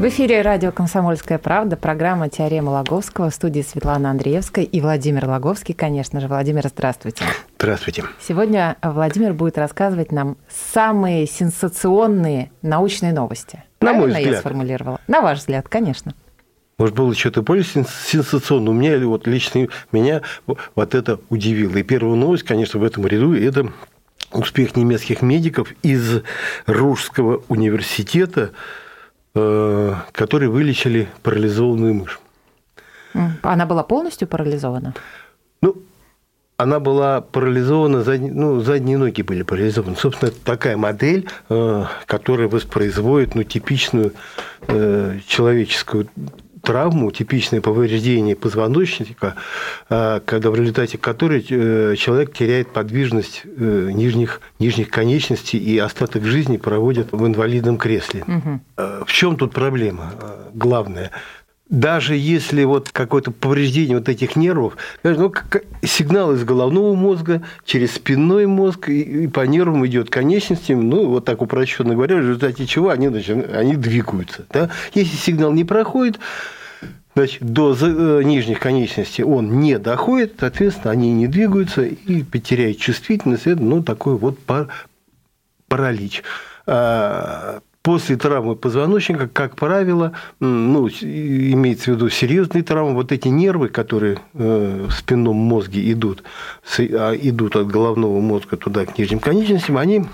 В эфире радио «Комсомольская правда», программа «Теорема Логовского», в студии Светлана Андреевская и Владимир Логовский, конечно же. Владимир, здравствуйте. Здравствуйте. Сегодня Владимир будет рассказывать нам самые сенсационные научные новости. На мой Правильно я взгляд. сформулировала? На ваш взгляд, конечно. Может, было что-то более сен- сенсационное. У меня вот лично меня вот это удивило. И первая новость, конечно, в этом ряду – это успех немецких медиков из Ружского университета, э, которые вылечили парализованную мышь. Она была полностью парализована? Ну, она была парализована, задние, ну, задние ноги были парализованы. Собственно, это такая модель, э, которая воспроизводит ну, типичную э, человеческую травму, типичное повреждение позвоночника, э, когда в результате которой э, человек теряет подвижность э, нижних, нижних конечностей и остаток жизни проводит в инвалидном кресле. Э, В чем тут проблема главная? Даже если вот какое-то повреждение вот этих нервов, ну, как- сигнал из головного мозга через спинной мозг и, и по нервам идет конечностям, ну, вот так упрощенно говоря, в результате чего они, значит, они двигаются. Да? Если сигнал не проходит, значит, до э, нижних конечностей он не доходит, соответственно, они не двигаются и потеряют чувствительность, это, ну, такой вот пар- паралич. После травмы позвоночника, как правило, ну, имеется в виду серьезные травмы, вот эти нервы, которые э, в спинном мозге идут, а, идут от головного мозга туда к нижним конечностям, они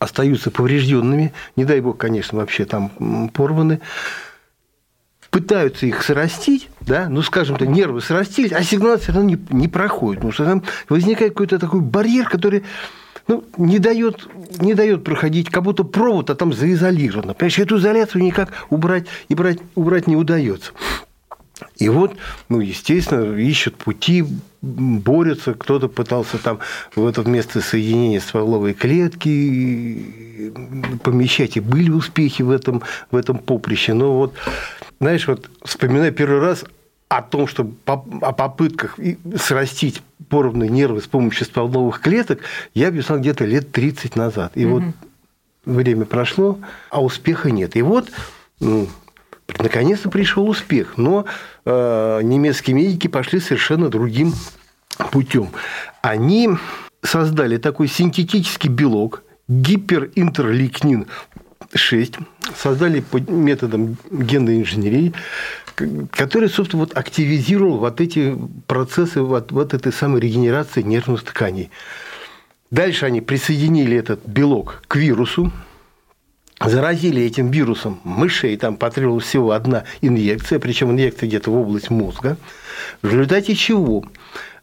остаются поврежденными, не дай бог, конечно, вообще там порваны, пытаются их срастить, да, ну, скажем так, нервы срастились, а сигнал все равно не, не проходит, потому что там возникает какой-то такой барьер, который ну, не дает, не дает проходить, как будто провод, а там заизолировано. Понимаешь, эту изоляцию никак убрать, и брать, убрать не удается. И вот, ну, естественно, ищут пути, борются. Кто-то пытался там в это место соединения стволовой клетки помещать. И были успехи в этом, в этом поприще. Но вот, знаешь, вот вспоминая первый раз о том, что о попытках срастить поровные нервы с помощью стволовых клеток, я писал где-то лет 30 назад. И вот время прошло, а успеха нет. И вот м, наконец-то пришел успех, но э, немецкие медики пошли совершенно другим путем. Они создали такой синтетический белок, гиперинтерлейкнин 6, создали по методам генной инженерии, который, собственно, вот активизировал вот эти процессы вот, вот этой самой регенерации нервных тканей. Дальше они присоединили этот белок к вирусу, заразили этим вирусом мышей, там потребовалась всего одна инъекция, причем инъекция где-то в область мозга, в результате чего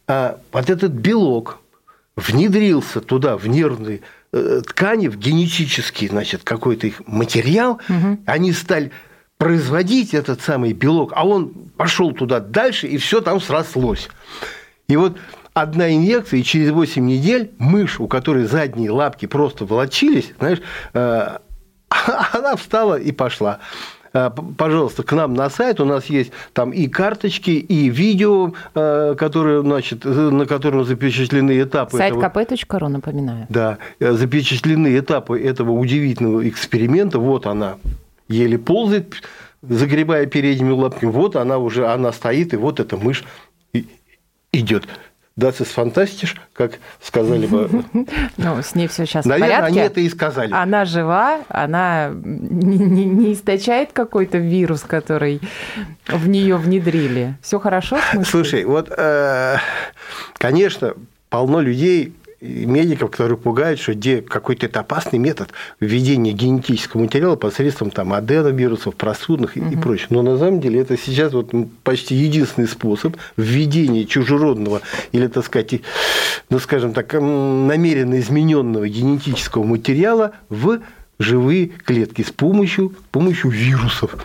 а, вот этот белок внедрился туда, в нервные э, ткани, в генетический, значит, какой-то их материал, они стали производить этот самый белок, а он пошел туда дальше, и все там срослось. И вот одна инъекция, и через 8 недель мышь, у которой задние лапки просто волочились, знаешь, э, она встала и пошла. Э, Пожалуйста, к нам на сайт. У нас есть там и карточки, и видео, э, которые, значит, э, на котором запечатлены этапы. Сайт этого- kp.ru, напоминаю. да, запечатлены этапы этого удивительного эксперимента. Вот она еле ползает, загребая передними лапками. Вот она уже, она стоит, и вот эта мышь идет. Das ist fantastisch, как сказали бы. Ну, с ней все сейчас в Наверное, порядке. они это и сказали. Она жива, она не, не- не источает какой-то вирус, который в нее внедрили. Все хорошо? Слушай, вот, э, конечно, полно людей, медиков, которые пугают, что где какой-то это опасный метод введения генетического материала посредством там, аденовирусов, простудных и, и прочее. Но на самом деле это сейчас вот почти единственный способ введения чужеродного или, так сказать, ну, скажем так, намеренно измененного генетического материала в живые клетки с помощью, с помощью вирусов.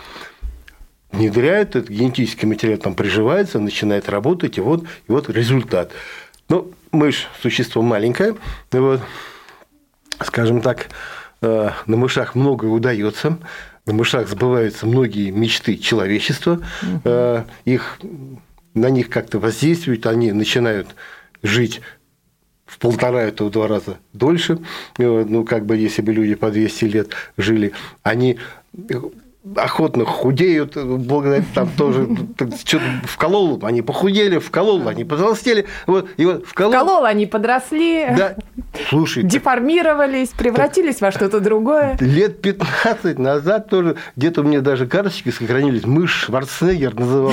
внедряют, этот генетический материал там приживается, начинает работать, и вот, и вот результат. Ну, мышь – существо маленькое, вот, скажем так, э, на мышах многое удается, на мышах сбываются многие мечты человечества, угу. их, на них как-то воздействуют, они начинают жить в полтора, это в два раза дольше. Ну, как бы, если бы люди по 200 лет жили, они охотно худеют, благодаря там тоже что-то вколол, они похудели, вколол, они потолстели, вот, и вот вколол. Вколол, они подросли, да. Слушай, деформировались, превратились во что-то другое. Лет 15 назад тоже, где-то у меня даже карточки сохранились, мышь Шварценеггер называл,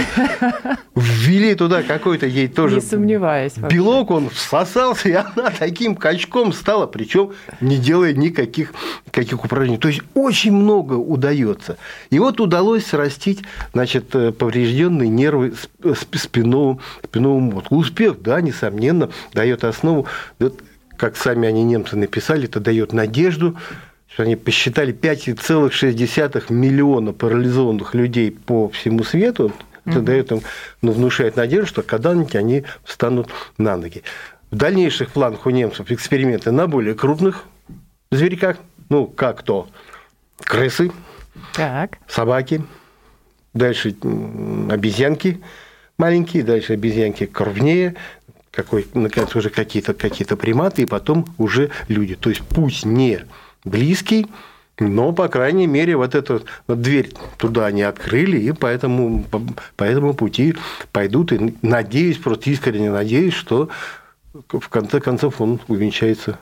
ввели туда какой-то ей тоже Не сомневаюсь. Вообще. Белок, он всосался, и она таким качком стала, причем не делая никаких каких упражнений. То есть очень много удается. И вот удалось срастить значит, э, поврежденные нервы спинного, спинного мозга. Успех, да, несомненно, дает основу, как сами они немцы написали, это дает надежду, что они посчитали 5,6 миллиона парализованных людей по всему свету, это дает им, ну, внушает надежду, что когда-нибудь они встанут на ноги. В дальнейших планах у немцев эксперименты на более крупных зверьках, ну, как то крысы, так. собаки, дальше обезьянки маленькие, дальше обезьянки крупнее, какой, наконец, уже какие-то какие приматы, и потом уже люди. То есть путь не близкий, но, по крайней мере, вот эту вот дверь туда они открыли, и поэтому, по этому пути пойдут. И надеюсь, просто искренне надеюсь, что в конце концов он увенчается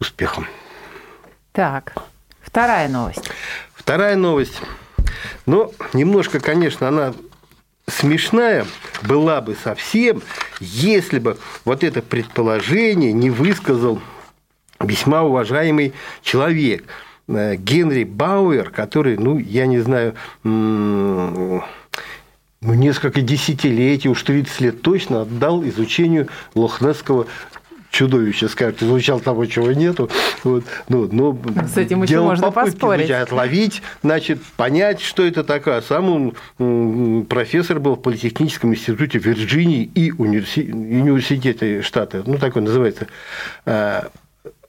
успехом. Так, вторая новость. Вторая новость. Ну, немножко, конечно, она смешная была бы совсем, если бы вот это предположение не высказал весьма уважаемый человек э, Генри Бауэр, который, ну, я не знаю, ну, несколько десятилетий, уж 30 лет точно отдал изучению лохнесского чудовище, скажет, изучал того, чего нету. Вот, ну, но С этим еще можно поспорить. Отловить, значит, понять, что это такое. Сам он профессор был в Политехническом институте Вирджинии и университете штата, ну, такой называется, а,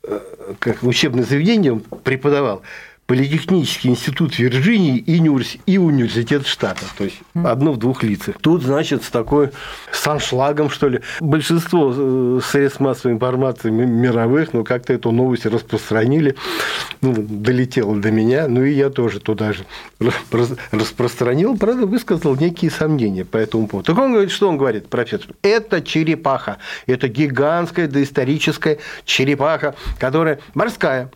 э, как учебное заведение он преподавал. Политехнический институт Вирджинии и, универс... и университет штата. То есть одно в двух лицах. Тут, значит, с такой с аншлагом, что ли. Большинство э, средств массовой информации мировых, ну, как-то эту новость распространили. Ну, долетело до меня. Ну, и я тоже туда же распространил. Правда, высказал некие сомнения по этому поводу. Так он говорит, что он говорит, профессор? Это черепаха. Это гигантская доисторическая черепаха, которая морская,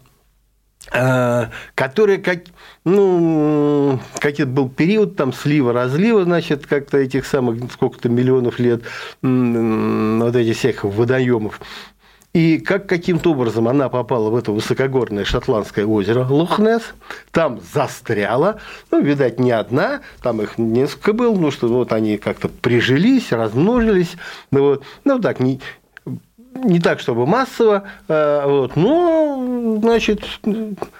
Э, который как, ну, какой-то был период там слива-разлива, значит, как-то этих самых сколько-то миллионов лет вот этих всех водоемов. И как каким-то образом она попала в это высокогорное шотландское озеро Лохнес, там застряла, ну, видать, не одна, там их несколько было, ну, что вот они как-то прижились, размножились, ну, вот, ну, так, не, не так, чтобы массово, э, вот, но, значит...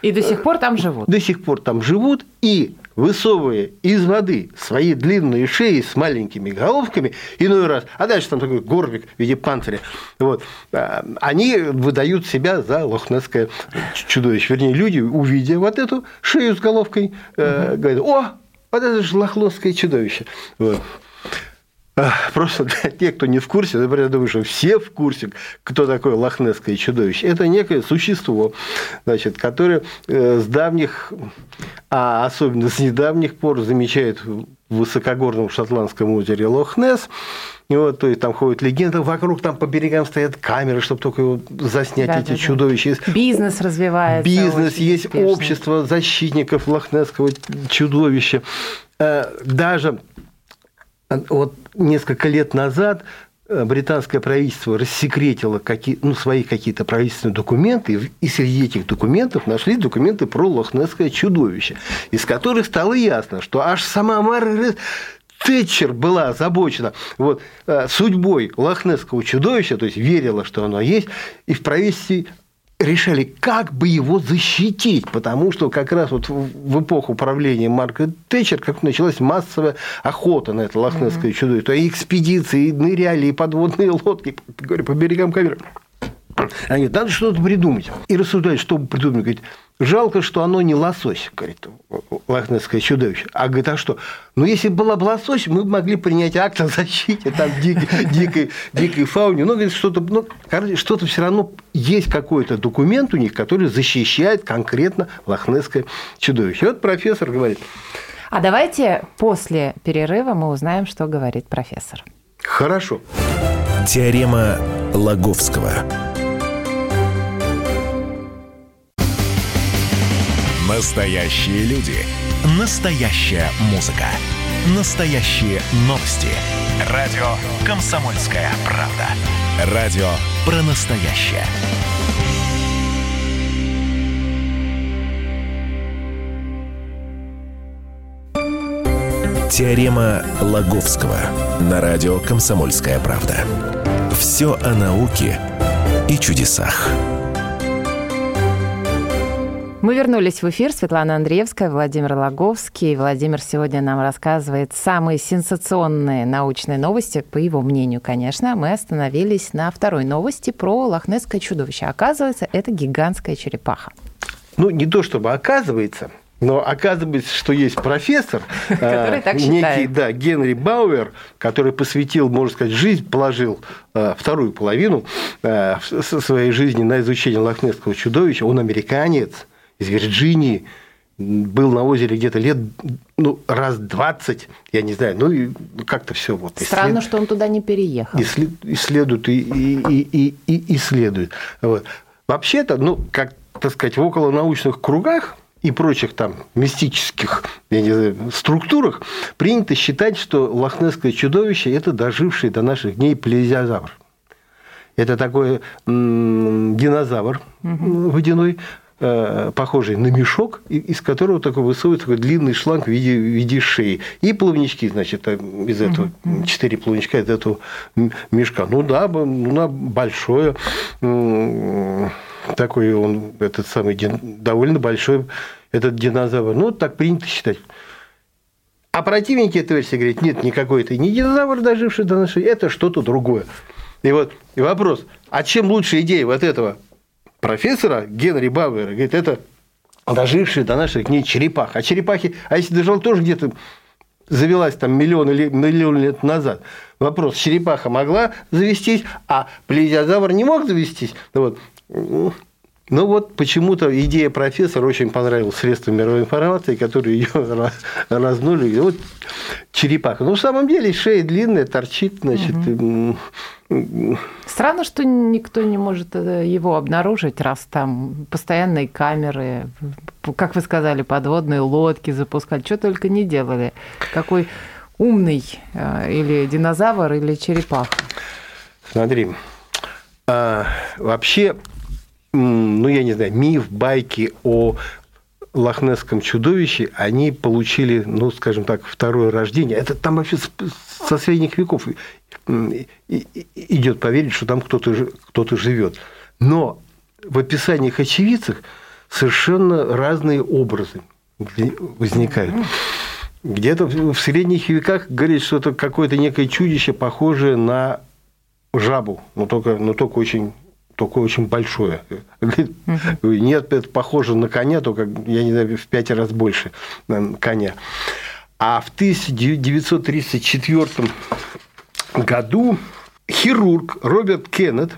И до сих пор там живут. До сих пор там живут, и высовывая из воды свои длинные шеи с маленькими головками, иной раз, а дальше там такой горбик в виде панциря, вот, э, они выдают себя за лохнесское чудовище. Вернее, люди, увидя вот эту шею с головкой, угу. говорят, о, вот это же лохнесское чудовище. Вот. Просто для тех, кто не в курсе, я думаю, что все в курсе, кто такое лохнесское чудовище. Это некое существо, значит, которое э, с давних, а особенно с недавних пор замечает в высокогорном шотландском озере Лохнес. И вот, то есть там ходят легенды, вокруг там по берегам стоят камеры, чтобы только его заснять да, эти да, чудовища. Да. Бизнес развивается. Бизнес, есть успешно. общество защитников лохнесского чудовища. Э, даже вот несколько лет назад э, британское правительство рассекретило какие, ну, свои какие-то правительственные документы, и среди этих документов нашли документы про лохнесское чудовище, из которых стало ясно, что аж сама Маргарет Тэтчер была озабочена вот, э, судьбой лохнесского чудовища, то есть верила, что оно есть, и в правительстве решали, как бы его защитить, потому что как раз вот в эпоху правления Марка Тэтчер как началась массовая охота на это лохнесское mm-hmm. чудовище. То экспедиции, ныряли, и подводные лодки, говорю, по берегам камеры. Они говорят, надо что-то придумать. И рассуждают, что придумать. Говорит, жалко, что оно не лосось, говорит, лохнесское чудовище. А говорит, а что? Ну, если было бы лосось, мы бы могли принять акт о защите там, дикой, дикой, дикой фауне. Ну, говорит, что-то, ну, что-то все равно есть какой-то документ у них, который защищает конкретно лохнесское чудовище. И вот профессор говорит. А давайте после перерыва мы узнаем, что говорит профессор. Хорошо. Теорема Лаговского. Настоящие люди. Настоящая музыка. Настоящие новости. Радио «Комсомольская правда». Радио про настоящее. Теорема Лаговского на радио «Комсомольская правда». Все о науке и чудесах. Мы вернулись в эфир. Светлана Андреевская, Владимир Логовский. Владимир сегодня нам рассказывает самые сенсационные научные новости, по его мнению, конечно. Мы остановились на второй новости про лохнесское чудовище. Оказывается, это гигантская черепаха. Ну, не то чтобы оказывается, но оказывается, что есть профессор, так некий, да, Генри Бауэр, который посвятил, можно сказать, жизнь, положил э, вторую половину э, своей жизни на изучение лохнесского чудовища. Он американец, из Вирджинии, был на озере где-то лет ну, раз 20, я не знаю, ну и как-то все вот. Странно, исслед... что он туда не переехал. Исслед... Исследует и, и, и, и исследует. Вот. Вообще-то, ну, как так сказать, в околонаучных кругах и прочих там мистических я не знаю, структурах принято считать, что лохнесское чудовище – это доживший до наших дней плезиозавр. Это такой м- динозавр угу. водяной, Э, похожий на мешок, из которого такой высовывается такой длинный шланг в виде, в виде шеи. И плавнички, значит, из этого, четыре плавничка из этого мешка. Ну да, ну, да большое, такой он, этот самый, довольно большой этот динозавр. Ну, так принято считать. А противники этой версии говорят, нет, никакой это не динозавр, доживший до нашей, это что-то другое. И вот и вопрос, а чем лучше идея вот этого профессора Генри Бауэра, говорит, это дожившие до наших дней черепах. А черепахи, а если дожил тоже где-то завелась там миллион или миллион лет назад. Вопрос, черепаха могла завестись, а плезиозавр не мог завестись. Ну вот. Ну вот почему-то идея профессора очень понравилась средствам мировой информации, которые ее разнули. Вот черепаха. Ну, в самом деле, шея длинная, торчит, значит. Угу. Странно, что никто не может э, его обнаружить, раз там постоянные камеры, как вы сказали, подводные лодки запускали, что только не делали. Какой умный э, или динозавр, или черепаха. Смотри, а, вообще ну, я не знаю, миф, байки о лохнесском чудовище, они получили, ну, скажем так, второе рождение. Это там вообще со средних веков идет поверить, что там кто-то кто живет. Но в описаниях очевидцев совершенно разные образы возникают. Где-то в средних веках говорит, что это какое-то некое чудище, похожее на жабу, но только, но только очень только очень большое. Нет, это похоже на коня, только, я не знаю, в пять раз больше коня. А в 1934 году хирург Роберт Кеннет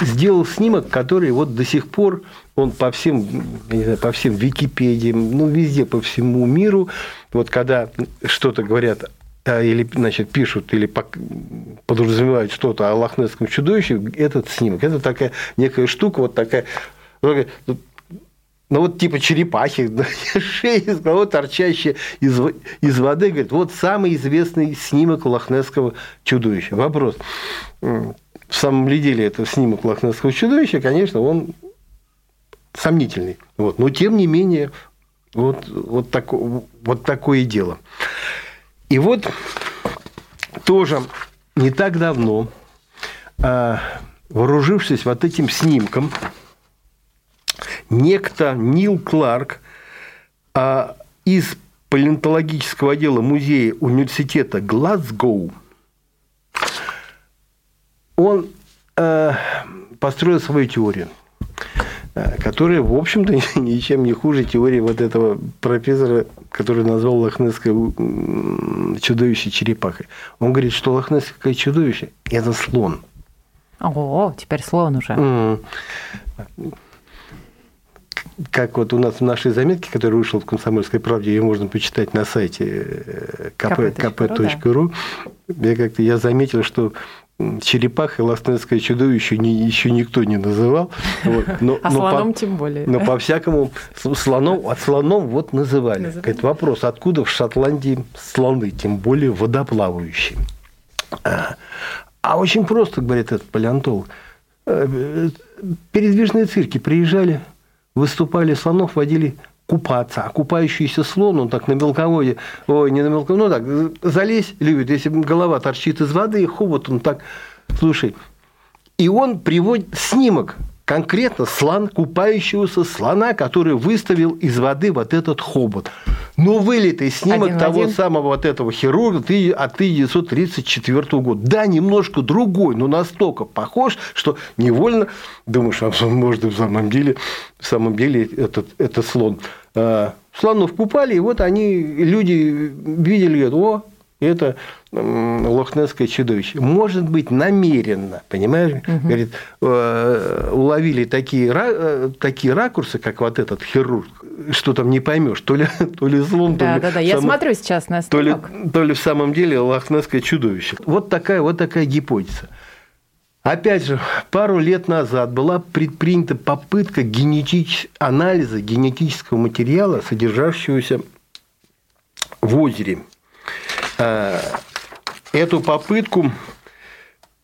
сделал снимок, который вот до сих пор он по всем, я не знаю, по всем Википедиям, ну, везде, по всему миру, вот когда что-то говорят или значит, пишут или подразумевают что-то о лохнесском чудовище, этот снимок. Это такая некая штука, вот такая, ну, вот типа черепахи, шея из головы, торчащая из, из воды. Говорит, вот самый известный снимок лохнесского чудовища. Вопрос. В самом ли деле это снимок лохнесского чудовища, конечно, он сомнительный. Вот. Но тем не менее, вот, вот, так, вот такое дело. И вот тоже не так давно, а, вооружившись вот этим снимком, некто Нил Кларк а, из палеонтологического отдела музея университета Глазгоу, он э, построил свою теорию, которая, в общем-то, ничем не хуже теории вот этого профессора, который назвал лохнесское чудовище черепахой. Он говорит, что лохнесское чудовище – это слон. О, теперь слон уже как вот у нас в нашей заметке, которая вышла в «Комсомольской правде», ее можно почитать на сайте kp.ru, да. я как-то я заметил, что черепах и лохнесское чудовище еще никто не называл. Вот. Но, а но слоном по, тем более. Но по-всякому слоном, от слоном вот называли. Называли. вопрос, откуда в Шотландии слоны, тем более водоплавающие? А, а очень просто, говорит этот палеонтолог. Э, передвижные цирки приезжали, выступали слонов, водили купаться. А купающийся слон, он так на мелководье, ой, не на мелководье, ну так, залезть любит. Если голова торчит из воды, и хобот он так, слушай. И он приводит снимок конкретно слон, купающегося слона, который выставил из воды вот этот хобот. Но вылитый снимок один того один. самого вот этого хирурга от 1934 года. Да, немножко другой, но настолько похож, что невольно думаешь, а может в самом деле, в самом деле этот, это слон. А, слонов купали, и вот они, люди видели, о, это лохнесское чудовище. Может быть, намеренно, понимаешь? Угу. Говорит, э, уловили такие, э, такие ракурсы, как вот этот хирург, что там не поймешь, то ли, то ли слон, да, то ли... Да, да, я смотрю сейчас на снимок. То ли, то ли в самом деле лохнесское чудовище. Вот такая, вот такая гипотеза. Опять же, пару лет назад была предпринята попытка генетич... анализа генетического материала, содержащегося в озере эту попытку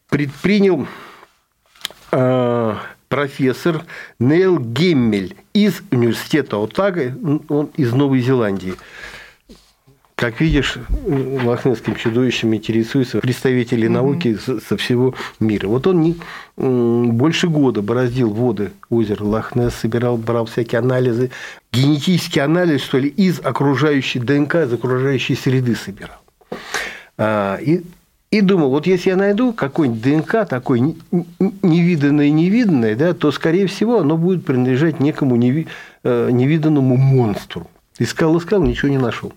предпринял э, профессор Нейл Геммель из университета Отага, он из Новой Зеландии. Как видишь, лохнесским чудовищем интересуются представители науки со всего мира. Вот он не, больше года бороздил воды озера Лохнес, собирал, брал всякие анализы, генетический анализ, что ли, из окружающей ДНК, из окружающей среды собирал. А, и, и думал, вот если я найду какой-нибудь ДНК такой невиданное невиданное, да, то, скорее всего, оно будет принадлежать некому неви, э, невиданному монстру. Искал, искал, ничего не нашел.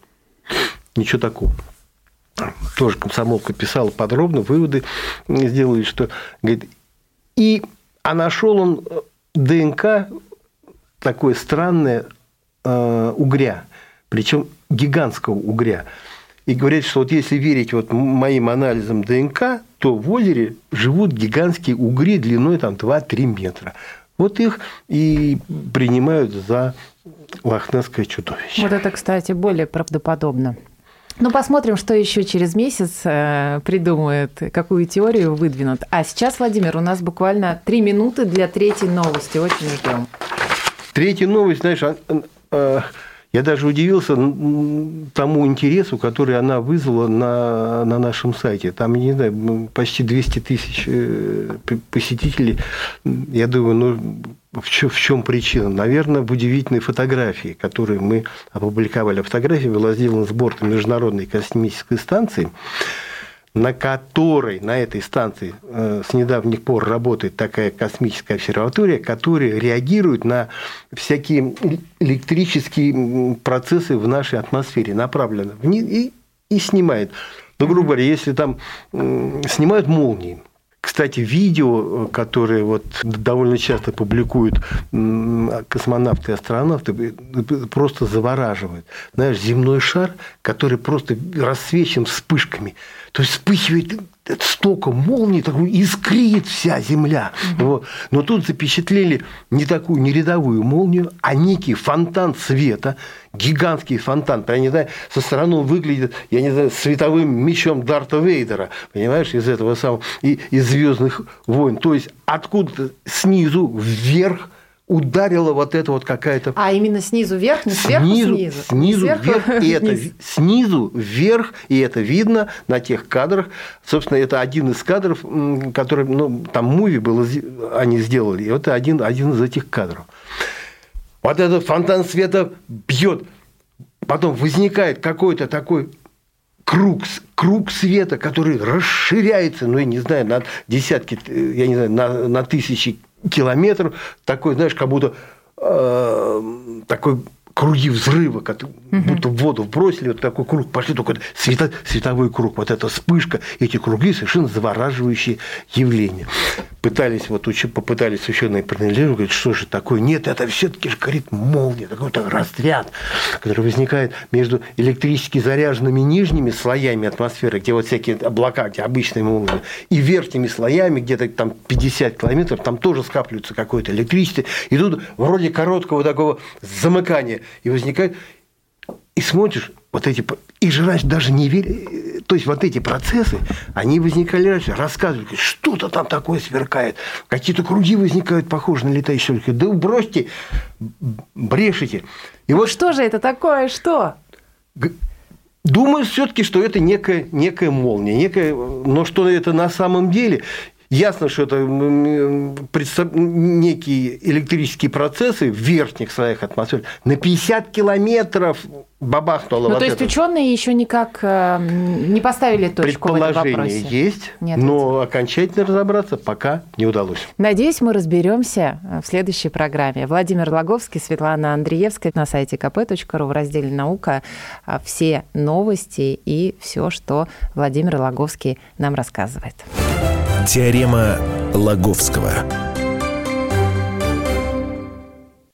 Ничего такого. Тоже комсомолка писала подробно, выводы сделали, что говорит, и а нашел он э, ДНК такое странное э, угря, причем гигантского угря и говорят, что вот если верить вот моим анализам ДНК, то в озере живут гигантские угри длиной там 2-3 метра. Вот их и принимают за лохнесское чудовище. Вот это, кстати, более правдоподобно. Ну, посмотрим, что еще через месяц э, придумают, какую теорию выдвинут. А сейчас, Владимир, у нас буквально три минуты для третьей новости. Очень ждем. Третья новость, знаешь, а, а, я даже удивился тому интересу, который она вызвала на, на нашем сайте. Там, не знаю, почти 200 тысяч э, посетителей. Я думаю, ну, в чем, в чем причина? Наверное, в удивительной фотографии, которую мы опубликовали. Фотография была сделана с борта Международной космической станции на которой, на этой станции э, с недавних пор работает такая космическая обсерватория, которая реагирует на всякие электрические процессы в нашей атмосфере, направленно и, и снимает. Ну, грубо говоря, если там снимают молнии, кстати, видео, которые вот довольно часто публикуют космонавты и астронавты, просто завораживает. Знаешь, земной шар, который просто рассвечен вспышками – то есть вспыхивает столько молний, такой искрит вся земля. Угу. Вот. Но тут запечатлели не такую не рядовую молнию, а некий фонтан света, гигантский фонтан. Я не знаю, со стороны он выглядит, я не знаю, световым мечом Дарта Вейдера, понимаешь, из этого самого, и, из Звездных войн. То есть откуда-то снизу вверх ударила вот эта вот какая-то... А именно снизу вверх, не сверху снизу? Снизу, снизу сверху, вверх, и это снизу вверх, и это видно на тех кадрах. Собственно, это один из кадров, который, ну, там муви было, они сделали, и это один, один из этих кадров. Вот этот фонтан света бьет. Потом возникает какой-то такой круг, круг света, который расширяется, ну, я не знаю, на десятки, я не знаю, на, на тысячи километров. Такой, знаешь, как будто э, такой круги взрыва, как будто в воду бросили, вот такой круг, пошли только свето, световой круг, вот эта вспышка, эти круги совершенно завораживающие явления. Пытались, вот попытались ученые проанализировать, говорят, что же такое? Нет, это все-таки же горит молния, какой-то разряд, который возникает между электрически заряженными нижними слоями атмосферы, где вот всякие облака, где обычные молнии, и верхними слоями, где-то там 50 километров, там тоже скапливается какое-то электричество, и тут вроде короткого такого замыкания и возникает, и смотришь, вот эти, и же раньше даже не верили, то есть вот эти процессы, они возникали раньше, рассказывали, что-то там такое сверкает, какие-то круги возникают, похожие на летающие шарики, да бросьте, брешите. И вот что же это такое, что? Думаю все-таки, что это некая, некая молния, некая, но что это на самом деле, Ясно, что это некие электрические процессы в верхних слоях атмосферы на 50 километров бабахнуло. Ну, вот то есть это. ученые еще никак э, не поставили точку в этом вопросе. есть, Нет, но окончательно разобраться пока не удалось. Надеюсь, мы разберемся э, в следующей программе. Владимир Логовский, Светлана Андреевская на сайте kp.ru в разделе «Наука» э, все новости и все, что Владимир Логовский нам рассказывает. Теорема Лаговского.